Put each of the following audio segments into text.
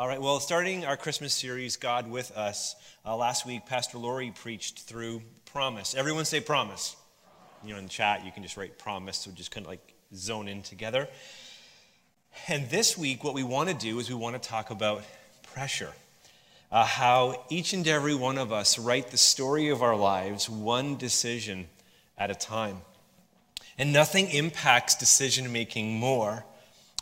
All right, well, starting our Christmas series, God with Us, uh, last week, Pastor Lori preached through promise. Everyone say promise. You know, in the chat, you can just write promise, so just kind of like zone in together. And this week, what we want to do is we want to talk about pressure. Uh, how each and every one of us write the story of our lives one decision at a time. And nothing impacts decision making more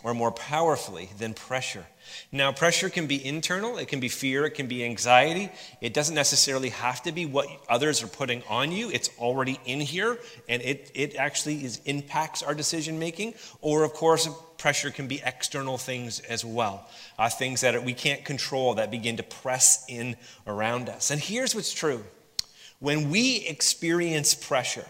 or more powerfully than pressure. Now, pressure can be internal, it can be fear, it can be anxiety. It doesn't necessarily have to be what others are putting on you. It's already in here, and it, it actually is, impacts our decision making. Or, of course, pressure can be external things as well uh, things that we can't control that begin to press in around us. And here's what's true when we experience pressure,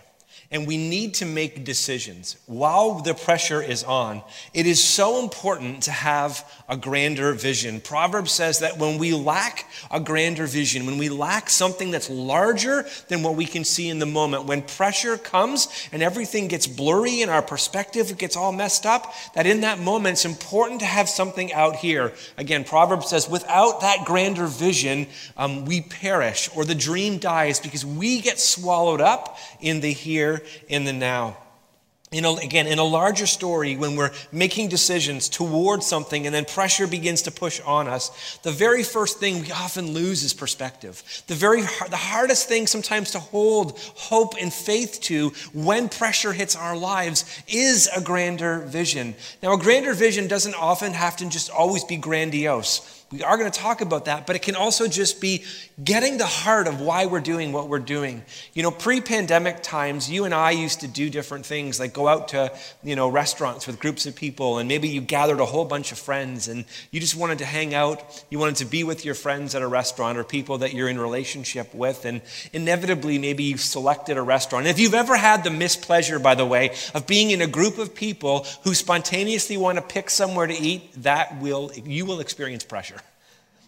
and we need to make decisions while the pressure is on. It is so important to have a grander vision. Proverbs says that when we lack a grander vision, when we lack something that's larger than what we can see in the moment, when pressure comes and everything gets blurry and our perspective gets all messed up, that in that moment it's important to have something out here. Again, Proverbs says, without that grander vision, um, we perish or the dream dies because we get swallowed up in the here in the now. You know, again, in a larger story, when we're making decisions towards something and then pressure begins to push on us, the very first thing we often lose is perspective. The very the hardest thing sometimes to hold hope and faith to when pressure hits our lives is a grander vision. Now, a grander vision doesn't often have to just always be grandiose. We are going to talk about that, but it can also just be getting the heart of why we're doing what we're doing. You know, pre pandemic times, you and I used to do different things, like go out to, you know, restaurants with groups of people, and maybe you gathered a whole bunch of friends and you just wanted to hang out. You wanted to be with your friends at a restaurant or people that you're in relationship with, and inevitably, maybe you've selected a restaurant. if you've ever had the mispleasure, by the way, of being in a group of people who spontaneously want to pick somewhere to eat, that will, you will experience pressure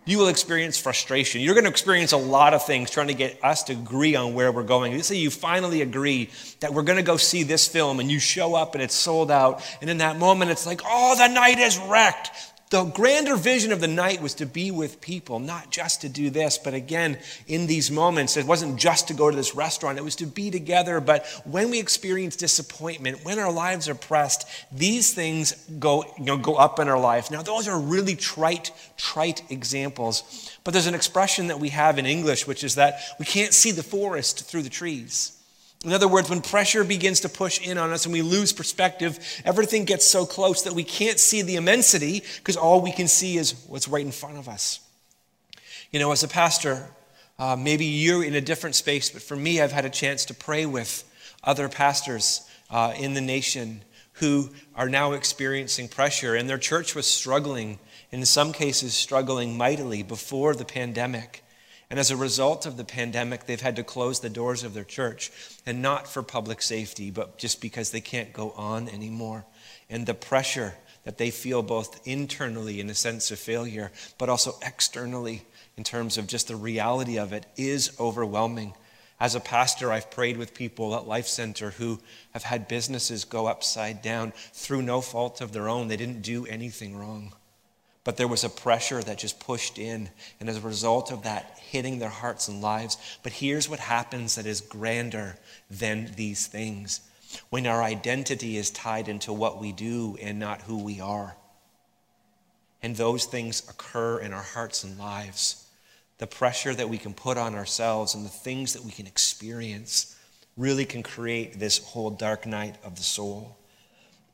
you will experience frustration. You're going to experience a lot of things trying to get us to agree on where we're going. Let's say you finally agree that we're going to go see this film and you show up and it's sold out. And in that moment, it's like, oh, the night is wrecked. The grander vision of the night was to be with people, not just to do this, but again, in these moments, it wasn't just to go to this restaurant, it was to be together. But when we experience disappointment, when our lives are pressed, these things go, you know, go up in our life. Now, those are really trite, trite examples. But there's an expression that we have in English, which is that we can't see the forest through the trees. In other words, when pressure begins to push in on us and we lose perspective, everything gets so close that we can't see the immensity because all we can see is what's right in front of us. You know, as a pastor, uh, maybe you're in a different space, but for me, I've had a chance to pray with other pastors uh, in the nation who are now experiencing pressure, and their church was struggling, in some cases, struggling mightily before the pandemic. And as a result of the pandemic, they've had to close the doors of their church, and not for public safety, but just because they can't go on anymore. And the pressure that they feel both internally in a sense of failure, but also externally in terms of just the reality of it is overwhelming. As a pastor, I've prayed with people at Life Center who have had businesses go upside down through no fault of their own. They didn't do anything wrong. But there was a pressure that just pushed in, and as a result of that, hitting their hearts and lives. But here's what happens that is grander than these things when our identity is tied into what we do and not who we are. And those things occur in our hearts and lives. The pressure that we can put on ourselves and the things that we can experience really can create this whole dark night of the soul.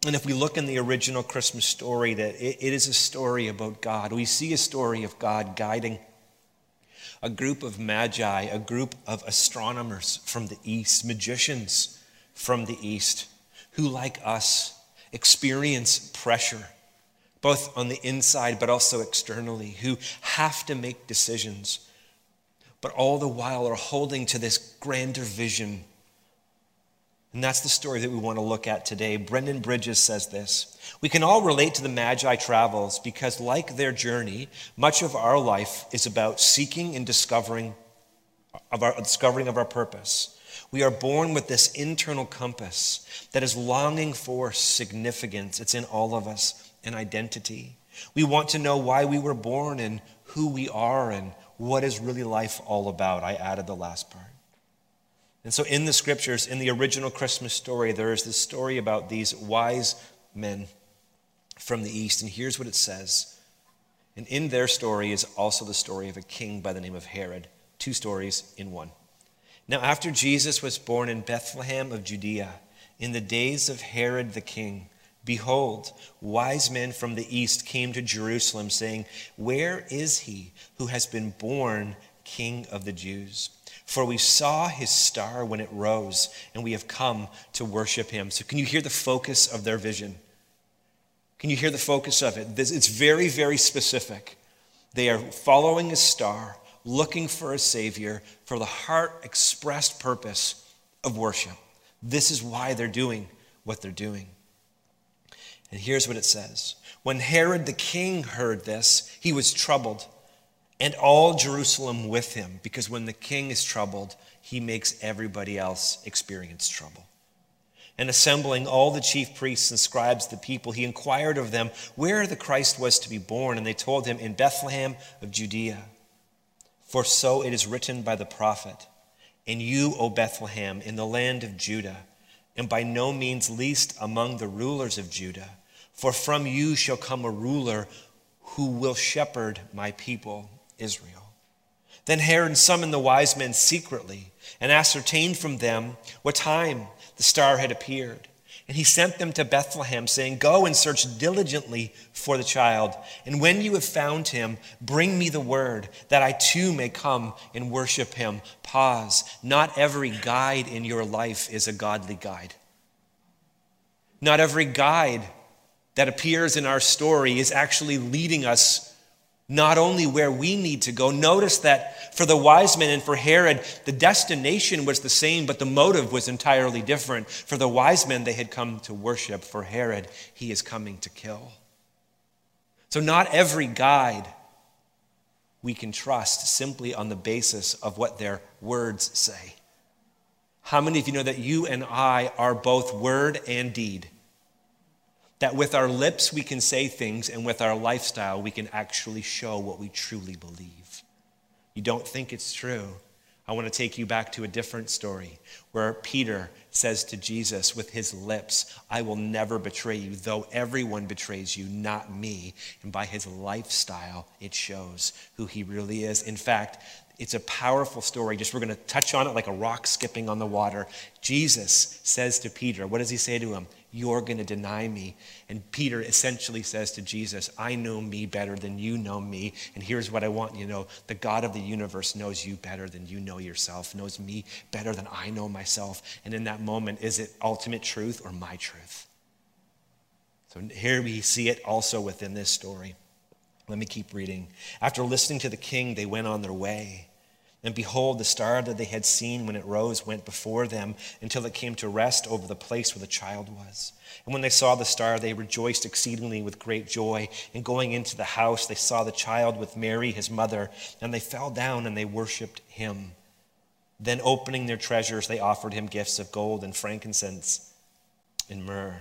And if we look in the original Christmas story, that it, it is a story about God. We see a story of God guiding a group of magi, a group of astronomers from the east, magicians from the east, who, like us, experience pressure, both on the inside but also externally, who have to make decisions, but all the while are holding to this grander vision and that's the story that we want to look at today. Brendan Bridges says this We can all relate to the Magi travels because, like their journey, much of our life is about seeking and discovering of our, discovering of our purpose. We are born with this internal compass that is longing for significance. It's in all of us, an identity. We want to know why we were born and who we are and what is really life all about. I added the last part. And so, in the scriptures, in the original Christmas story, there is this story about these wise men from the east. And here's what it says. And in their story is also the story of a king by the name of Herod. Two stories in one. Now, after Jesus was born in Bethlehem of Judea, in the days of Herod the king, behold, wise men from the east came to Jerusalem, saying, Where is he who has been born king of the Jews? For we saw his star when it rose, and we have come to worship him. So, can you hear the focus of their vision? Can you hear the focus of it? It's very, very specific. They are following a star looking for a Savior for the heart expressed purpose of worship. This is why they're doing what they're doing. And here's what it says When Herod the king heard this, he was troubled, and all Jerusalem with him, because when the king is troubled, he makes everybody else experience trouble. And assembling all the chief priests and scribes, the people, he inquired of them where the Christ was to be born. And they told him, In Bethlehem of Judea. For so it is written by the prophet, And you, O Bethlehem, in the land of Judah, and by no means least among the rulers of Judah, for from you shall come a ruler who will shepherd my people, Israel. Then Herod summoned the wise men secretly and ascertained from them what time the star had appeared. And he sent them to Bethlehem, saying, Go and search diligently for the child. And when you have found him, bring me the word, that I too may come and worship him. Pause. Not every guide in your life is a godly guide. Not every guide that appears in our story is actually leading us not only where we need to go. Notice that for the wise men and for Herod, the destination was the same, but the motive was entirely different. For the wise men, they had come to worship. For Herod, he is coming to kill. So, not every guide we can trust simply on the basis of what their words say. How many of you know that you and I are both word and deed? That with our lips we can say things, and with our lifestyle we can actually show what we truly believe. You don't think it's true. I want to take you back to a different story where Peter says to Jesus with his lips, I will never betray you, though everyone betrays you, not me. And by his lifestyle, it shows who he really is. In fact, it's a powerful story. Just we're going to touch on it like a rock skipping on the water. Jesus says to Peter, What does he say to him? You're going to deny me. And Peter essentially says to Jesus, I know me better than you know me. And here's what I want you to know the God of the universe knows you better than you know yourself, knows me better than I know myself. And in that moment, is it ultimate truth or my truth? So here we see it also within this story. Let me keep reading. After listening to the king, they went on their way. And behold, the star that they had seen when it rose went before them until it came to rest over the place where the child was. And when they saw the star, they rejoiced exceedingly with great joy. And going into the house, they saw the child with Mary, his mother, and they fell down and they worshiped him. Then, opening their treasures, they offered him gifts of gold and frankincense and myrrh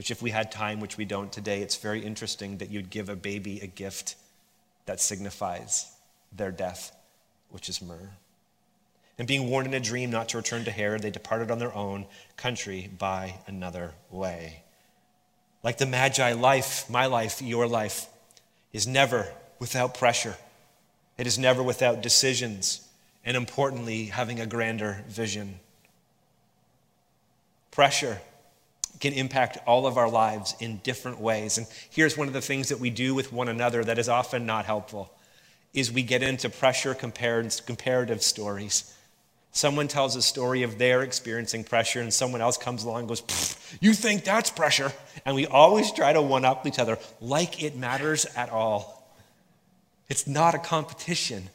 which, if we had time, which we don't today, it's very interesting that you'd give a baby a gift that signifies their death, which is myrrh. And being warned in a dream not to return to Herod, they departed on their own country by another way. Like the Magi, life, my life, your life, is never without pressure. It is never without decisions, and importantly, having a grander vision. Pressure can impact all of our lives in different ways. And here's one of the things that we do with one another that is often not helpful is we get into pressure comparative stories. Someone tells a story of their experiencing pressure, and someone else comes along and goes, You think that's pressure? And we always try to one up each other like it matters at all. It's not a competition.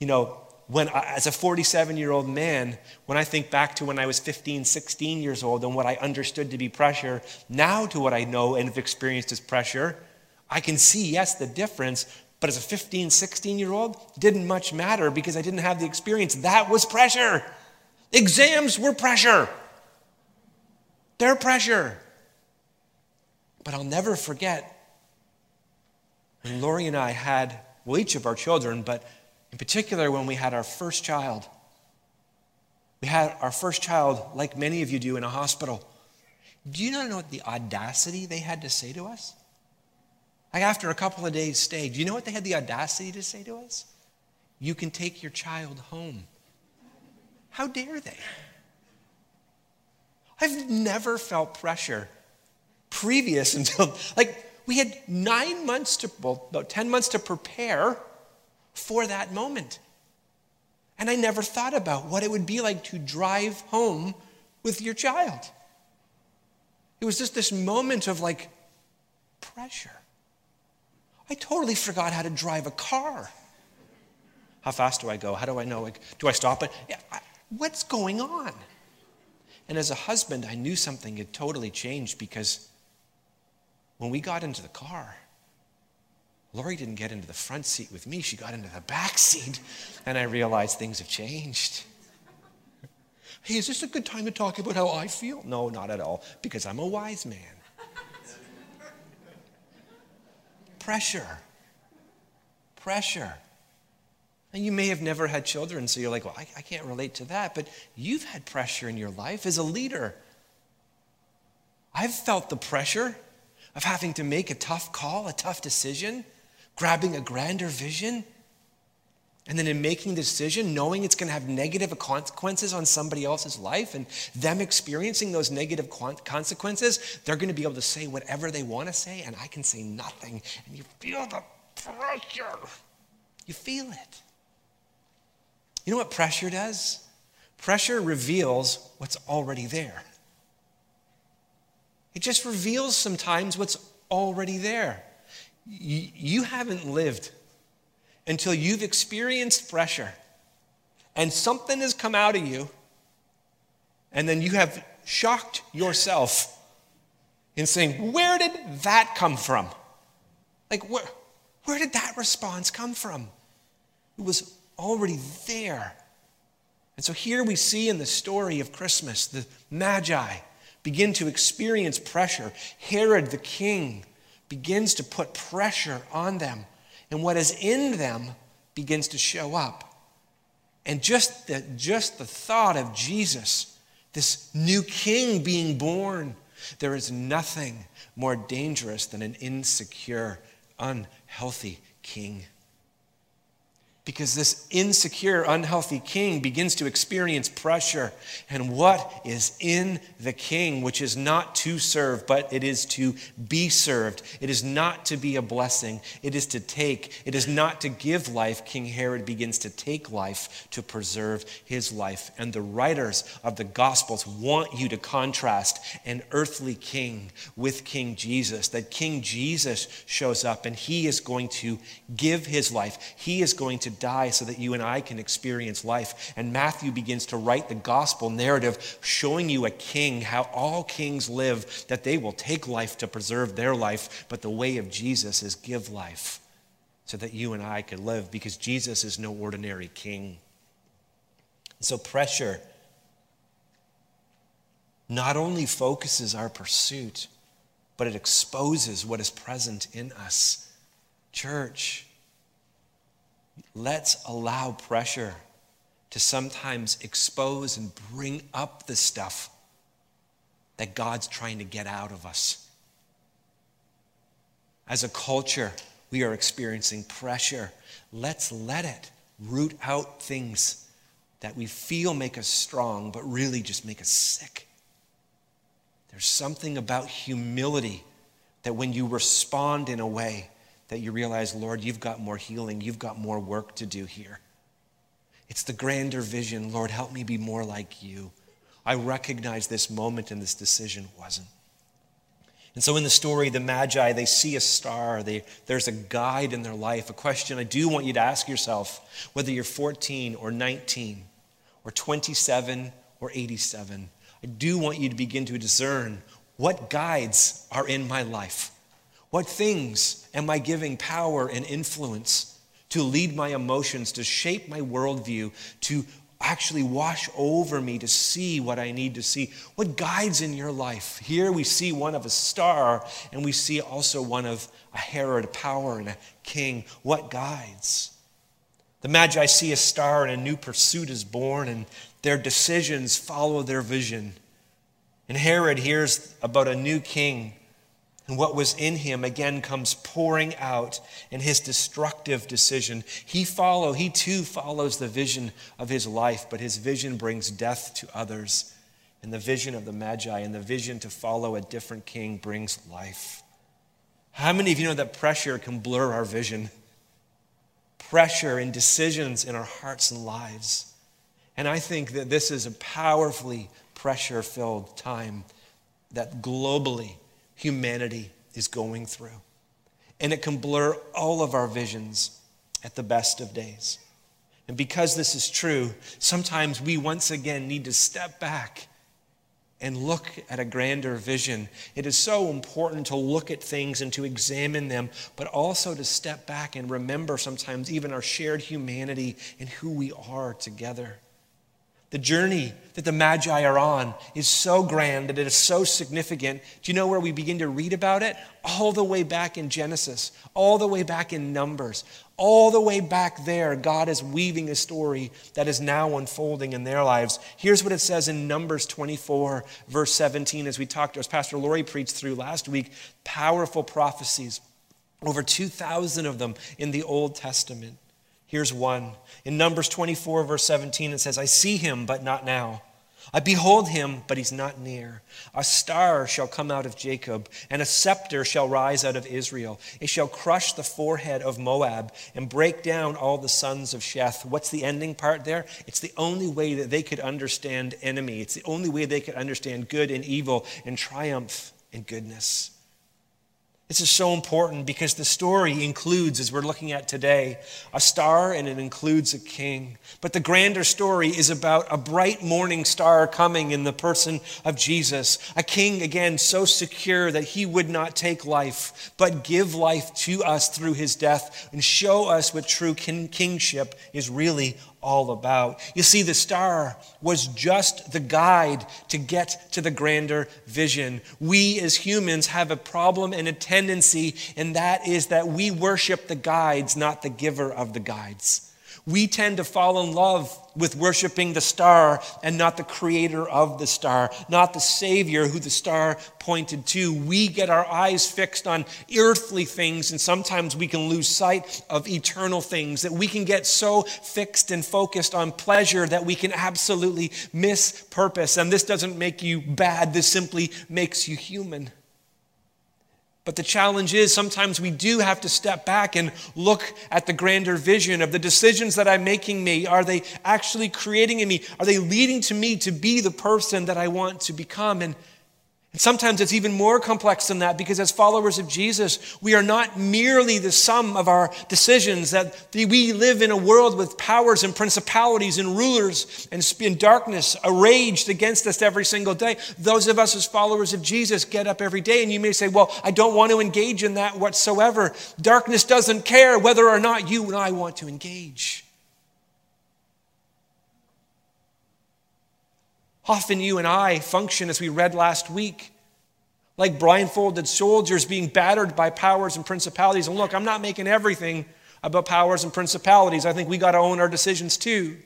You know, when I, as a 47 year old man, when I think back to when I was 15, 16 years old and what I understood to be pressure, now to what I know and have experienced as pressure, I can see, yes, the difference, but as a 15, 16 year old, didn't much matter because I didn't have the experience. That was pressure. Exams were pressure. They're pressure. But I'll never forget when Lori and I had, well, each of our children, but in particular when we had our first child. We had our first child, like many of you do, in a hospital. Do you not know what the audacity they had to say to us? Like after a couple of days' stay, do you know what they had the audacity to say to us? You can take your child home. How dare they? I've never felt pressure previous until, like, we had nine months to, well, about 10 months to prepare for that moment. And I never thought about what it would be like to drive home with your child. It was just this moment of like pressure. I totally forgot how to drive a car. How fast do I go? How do I know? Do I stop it? What's going on? And as a husband, I knew something had totally changed because when we got into the car, Lori didn't get into the front seat with me, she got into the back seat. And I realized things have changed. Hey, is this a good time to talk about how I feel? No, not at all, because I'm a wise man. Pressure. Pressure. And you may have never had children, so you're like, well, I, I can't relate to that. But you've had pressure in your life as a leader. I've felt the pressure of having to make a tough call, a tough decision, grabbing a grander vision. And then in making the decision, knowing it's going to have negative consequences on somebody else's life and them experiencing those negative consequences, they're going to be able to say whatever they want to say, and I can say nothing. And you feel the pressure. You feel it. You know what pressure does? Pressure reveals what's already there. It just reveals sometimes what's already there. You haven't lived until you've experienced pressure and something has come out of you, and then you have shocked yourself in saying, Where did that come from? Like, where, where did that response come from? It was already there. And so here we see in the story of Christmas the Magi begin to experience pressure. Herod the king begins to put pressure on them, and what is in them begins to show up. And just the, just the thought of Jesus, this new king being born, there is nothing more dangerous than an insecure, unhealthy king because this insecure, unhealthy king begins to experience pressure. And what is in the king, which is not to serve, but it is to be served? It is not to be a blessing, it is to take. It is not to give life. King Herod begins to take life to preserve his life. And the writers of the Gospels want you to contrast an earthly king with King Jesus, that King Jesus shows up and he is going to give his life, he is going to die so that you and I can experience life. And Matthew begins to write the gospel narrative showing you a king, how all kings live, that they will take life to preserve their life, but the way of Jesus is give life so that you and I could live because Jesus is no ordinary king. So, pressure not only focuses our pursuit, but it exposes what is present in us. Church, let's allow pressure to sometimes expose and bring up the stuff that God's trying to get out of us. As a culture, we are experiencing pressure. Let's let it root out things that we feel make us strong, but really just make us sick. There's something about humility that when you respond in a way that you realize, Lord, you've got more healing, you've got more work to do here. It's the grander vision. Lord, help me be more like you. I recognize this moment and this decision wasn't. And so in the story, the Magi, they see a star. They, there's a guide in their life. A question I do want you to ask yourself, whether you're 14 or 19 or 27 or 87, I do want you to begin to discern what guides are in my life. What things am I giving power and influence to lead my emotions, to shape my worldview, to actually wash over me to see what I need to see. What guides in your life? Here we see one of a star, and we see also one of a Herod, a power, and a king. What guides? The Magi see a star, and a new pursuit is born, and their decisions follow their vision. And Herod hears about a new king and what was in him again comes pouring out in his destructive decision. He follow, he too follows the vision of his life, but his vision brings death to others. And the vision of the Magi and the vision to follow a different king brings life. How many of you know that pressure can blur our vision? Pressure and decisions in our hearts and lives. And I think that this is a powerfully pressure filled time that globally humanity is going through. And it can blur all of our visions at the best of days. And because this is true, sometimes we once again need to step back and look at a grander vision. It is so important to look at things and to examine them, but also to step back and remember sometimes even our shared humanity and who we are together. The journey that the Magi are on is so grand that it is so significant. Do you know where we begin to read about it? All the way back in Genesis, all the way back in Numbers, all the way back there, God is weaving a story that is now unfolding in their lives. Here's what it says in Numbers 24, verse 17, as we talked, as Pastor Lori preached through last week powerful prophecies, over 2,000 of them in the Old Testament. Here's one. In Numbers 24, verse 17, it says, I see him, but not now. I behold him, but he's not near. A star shall come out of Jacob, and a scepter shall rise out of Israel. It shall crush the forehead of Moab and break down all the sons of Sheth. What's the ending part there? It's the only way that they could understand enemy. It's the only way they could understand good and evil and triumph and goodness. This is so important because the story includes, as we're looking at today, a star and it includes a king. But the grander story is about a bright morning star coming in the person of Jesus. A king, again, so secure that he would not take life, but give life to us through his death and show us what true king- kingship is really all about. You see, the star was just the guide to get to the grander vision. We as humans have a problem and a tendency, and that is that we worship the guides, not the giver of the guides. We tend to fall in love with worshiping the star and not the creator of the star, not the Savior who the star pointed to. We get our eyes fixed on earthly things, and sometimes we can lose sight of eternal things, that we can get so fixed and focused on pleasure that we can absolutely miss purpose. And this doesn't make you bad, this simply makes you human. But the challenge is sometimes we do have to step back and look at the grander vision of the decisions that I'm making me. Are they actually creating in me? Are they leading to me to be the person that I want to become? And and sometimes it's even more complex than that because as followers of Jesus, we are not merely the sum of our decisions, that we live in a world with powers and principalities and rulers and in darkness arranged against us every single day. Those of us as followers of Jesus get up every day and you may say, Well, I don't want to engage in that whatsoever. Darkness doesn't care whether or not you and I want to engage. Often you and I function as we read last week, like blindfolded soldiers being battered by powers and principalities. And look, I'm not making everything about powers and principalities. I think we got to own our decisions too.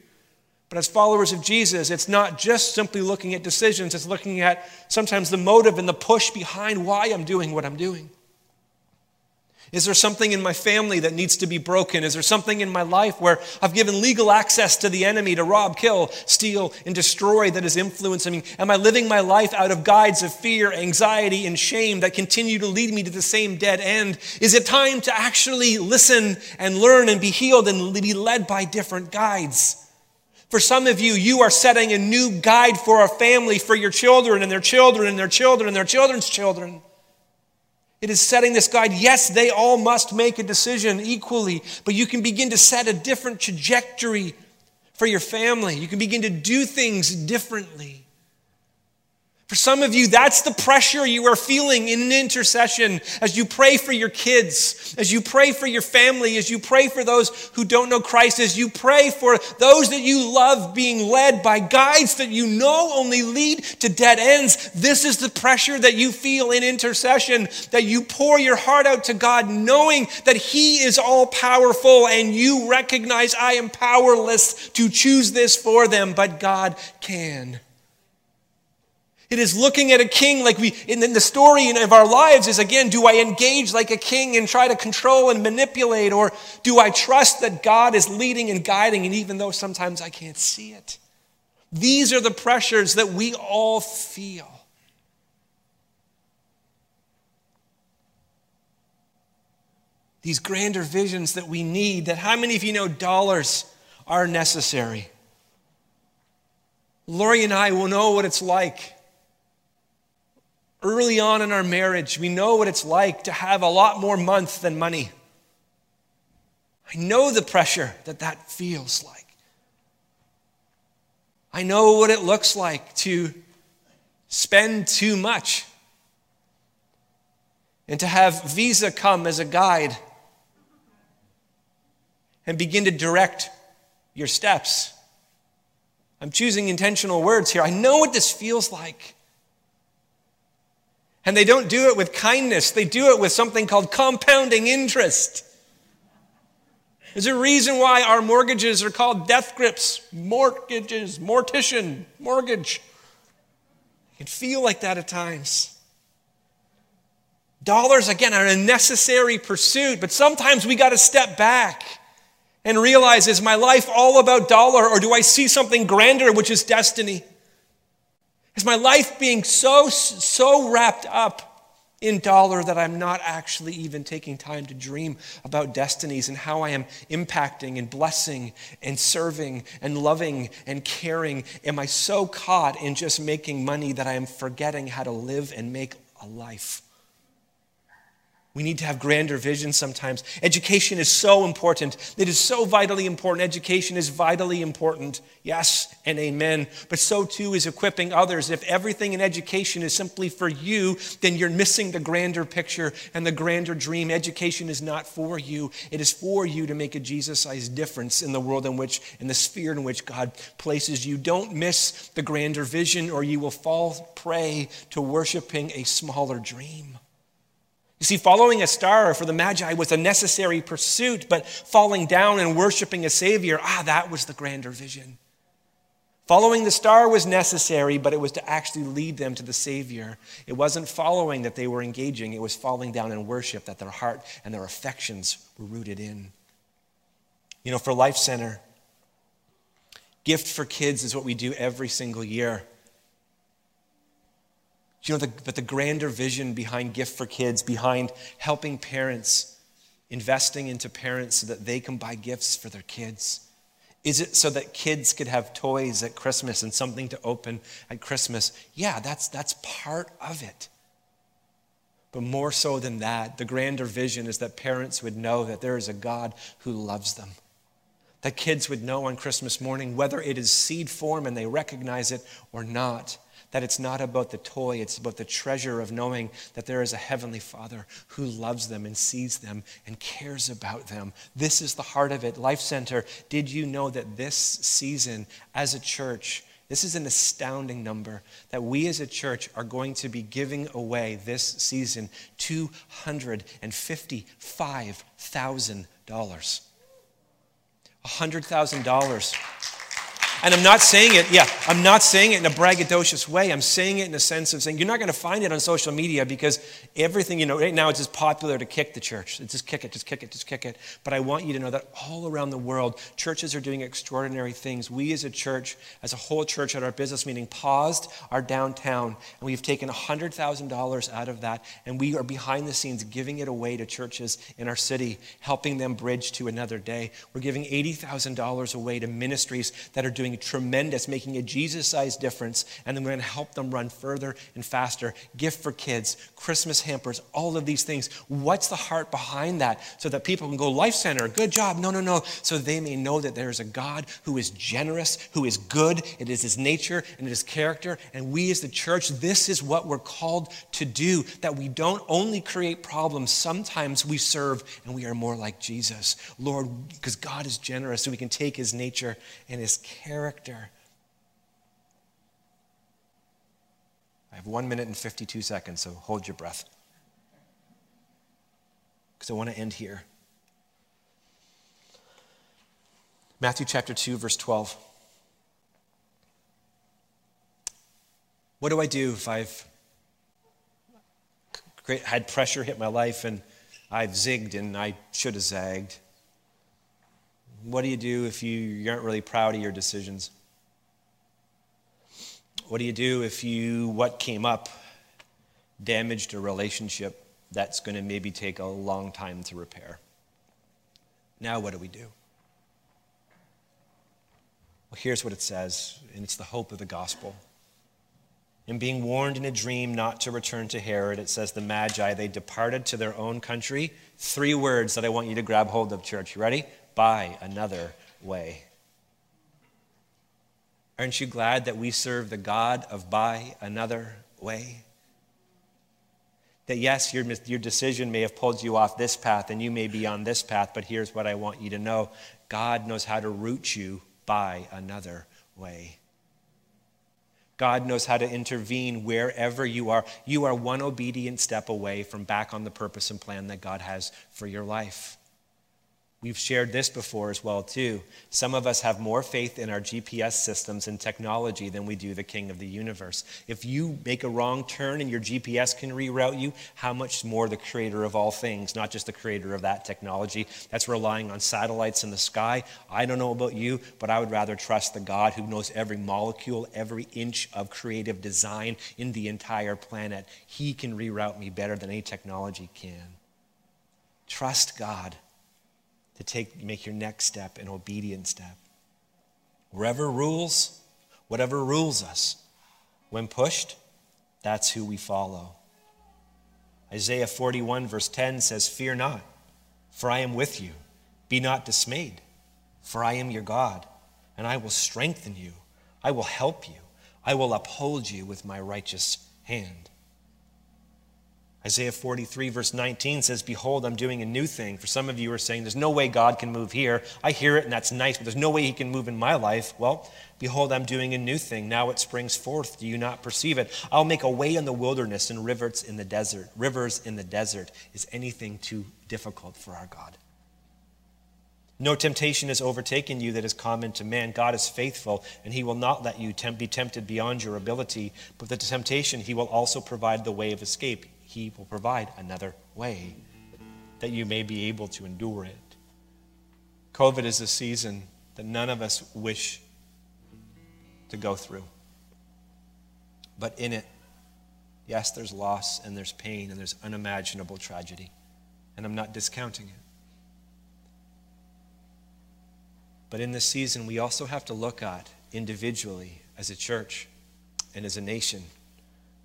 But as followers of Jesus, it's not just simply looking at decisions, it's looking at sometimes the motive and the push behind why I'm doing what I'm doing. Is there something in my family that needs to be broken? Is there something in my life where I've given legal access to the enemy to rob, kill, steal, and destroy that is influencing me? Am I living my life out of guides of fear, anxiety, and shame that continue to lead me to the same dead end? Is it time to actually listen and learn and be healed and be led by different guides? For some of you, you are setting a new guide for a family, for your children and their children and their children and their children's children. It is setting this guide. Yes, they all must make a decision equally, but you can begin to set a different trajectory for your family. You can begin to do things differently. For some of you, that's the pressure you are feeling in intercession as you pray for your kids, as you pray for your family, as you pray for those who don't know Christ, as you pray for those that you love being led by guides that you know only lead to dead ends. This is the pressure that you feel in intercession, that you pour your heart out to God, knowing that He is all powerful and you recognize I am powerless to choose this for them, but God can. It is looking at a king like we, in the story of our lives is again, do I engage like a king and try to control and manipulate, or do I trust that God is leading and guiding, and even though sometimes I can't see it? These are the pressures that we all feel. These grander visions that we need, that how many of you know dollars are necessary? Lori and I will know what it's like Early on in our marriage, we know what it's like to have a lot more month than money. I know the pressure that that feels like. I know what it looks like to spend too much and to have Visa come as a guide and begin to direct your steps. I'm choosing intentional words here. I know what this feels like. And they don't do it with kindness, they do it with something called compounding interest. There's a reason why our mortgages are called death grips, mortgages, mortician, mortgage. It can feel like that at times. Dollars, again, are a necessary pursuit, but sometimes we got to step back and realize is my life all about dollar, or do I see something grander, which is destiny? Is my life being so, so wrapped up in dollar that I'm not actually even taking time to dream about destinies and how I am impacting and blessing and serving and loving and caring? Am I so caught in just making money that I am forgetting how to live and make a life? We need to have grander visions sometimes. Education is so important. It is so vitally important. Education is vitally important. Yes and amen. But so too is equipping others. If everything in education is simply for you, then you're missing the grander picture and the grander dream. Education is not for you, it is for you to make a Jesus sized difference in the world in which, in the sphere in which God places you. Don't miss the grander vision, or you will fall prey to worshiping a smaller dream. You see, following a star for the Magi was a necessary pursuit, but falling down and worshiping a Savior, ah, that was the grander vision. Following the star was necessary, but it was to actually lead them to the Savior. It wasn't following that they were engaging, it was falling down in worship that their heart and their affections were rooted in. You know, for Life Center, Gift for Kids is what we do every single year. You know, the, but the grander vision behind Gift for Kids, behind helping parents, investing into parents so that they can buy gifts for their kids? Is it so that kids could have toys at Christmas and something to open at Christmas? Yeah, that's, that's part of it. But more so than that, the grander vision is that parents would know that there is a God who loves them. That kids would know on Christmas morning whether it is seed form and they recognize it or not that it's not about the toy, it's about the treasure of knowing that there is a Heavenly Father who loves them and sees them and cares about them. This is the heart of it. Life Center, did you know that this season as a church, this is an astounding number that we as a church are going to be giving away this season $255,000. $100,000 and I'm not saying it, yeah, I'm not saying it in a braggadocious way. I'm saying it in a sense of saying you're not going to find it on social media because everything, you know, right now it's just popular to kick the church. Just kick it, just kick it, just kick it. But I want you to know that all around the world, churches are doing extraordinary things. We as a church, as a whole church at our business meeting, paused our downtown and we've taken $100,000 out of that and we are behind the scenes giving it away to churches in our city, helping them bridge to another day. We're giving $80,000 away to ministries that are doing doing tremendous, making a Jesus sized difference, and then we're going to help them run further and faster. Gift for kids, Christmas hampers, all of these things. What's the heart behind that? So that people can go, Life Center, good job. No, no, no. So they may know that there is a God who is generous, who is good. It is his nature and it is character. And we as the church, this is what we're called to do, that we don't only create problems, sometimes we serve and we are more like Jesus. Lord, because God is generous, so we can take his nature and his character. I have one minute and 52 seconds, so hold your breath. Because I want to end here. Matthew chapter 2, verse 12. What do I do if I've had pressure hit my life and I've zigged and I should have zagged? What do you do if you aren't really proud of your decisions? What do you do if you, what came up, damaged a relationship that's going to maybe take a long time to repair? Now, what do we do? Well, here's what it says, and it's the hope of the gospel. In being warned in a dream not to return to Herod, it says the Magi, they departed to their own country. Three words that I want you to grab hold of, church. You ready? By another way. Aren't you glad that we serve the God of by another way? That yes, your, your decision may have pulled you off this path and you may be on this path, but here's what I want you to know God knows how to route you by another way. God knows how to intervene wherever you are. You are one obedient step away from back on the purpose and plan that God has for your life. We've shared this before as well too. Some of us have more faith in our GPS systems and technology than we do the king of the universe. If you make a wrong turn and your GPS can reroute you, how much more the creator of all things, not just the creator of that technology that's relying on satellites in the sky. I don't know about you, but I would rather trust the God who knows every molecule, every inch of creative design in the entire planet. He can reroute me better than any technology can. Trust God to take, make your next step an obedient step. Wherever rules, whatever rules us, when pushed, that's who we follow. Isaiah 41, verse 10 says, Fear not, for I am with you. Be not dismayed, for I am your God, and I will strengthen you. I will help you. I will uphold you with my righteous hand. Isaiah 43, verse 19 says, Behold, I'm doing a new thing. For some of you are saying, There's no way God can move here. I hear it and that's nice, but there's no way He can move in my life. Well, behold, I'm doing a new thing. Now it springs forth. Do you not perceive it? I'll make a way in the wilderness and rivers in the desert. Rivers in the desert. Is anything too difficult for our God? No temptation has overtaken you that is common to man. God is faithful, and he will not let you be tempted beyond your ability. But the temptation, he will also provide the way of escape he will provide another way that you may be able to endure it. COVID is a season that none of us wish to go through. But in it, yes, there's loss and there's pain and there's unimaginable tragedy. And I'm not discounting it. But in this season, we also have to look at individually as a church and as a nation.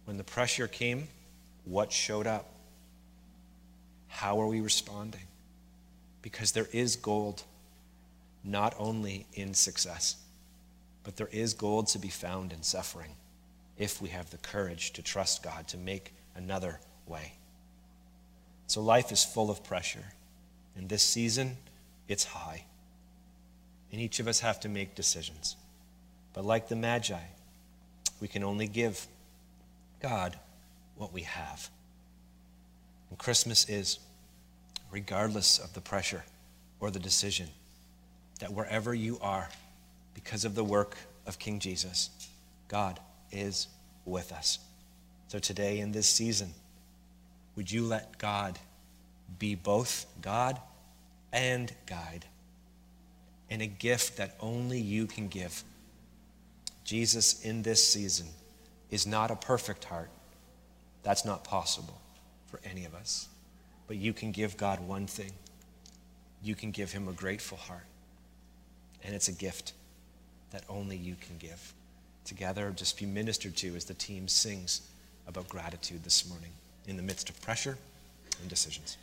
When the pressure came, what showed up? How are we responding? Because there is gold not only in success, but there is gold to be found in suffering if we have the courage to trust God to make another way. So life is full of pressure. In this season, it's high. And each of us have to make decisions. But like the Magi, we can only give God what we have. And Christmas is, regardless of the pressure or the decision, that wherever you are, because of the work of King Jesus, God is with us. So today, in this season, would you let God be both God and guide, and a gift that only you can give? Jesus, in this season, is not a perfect heart that's not possible for any of us. But you can give God one thing you can give him a grateful heart. And it's a gift. that only you can give. Together, just be ministered to as the team sings about gratitude this morning in the midst of pressure and decisions.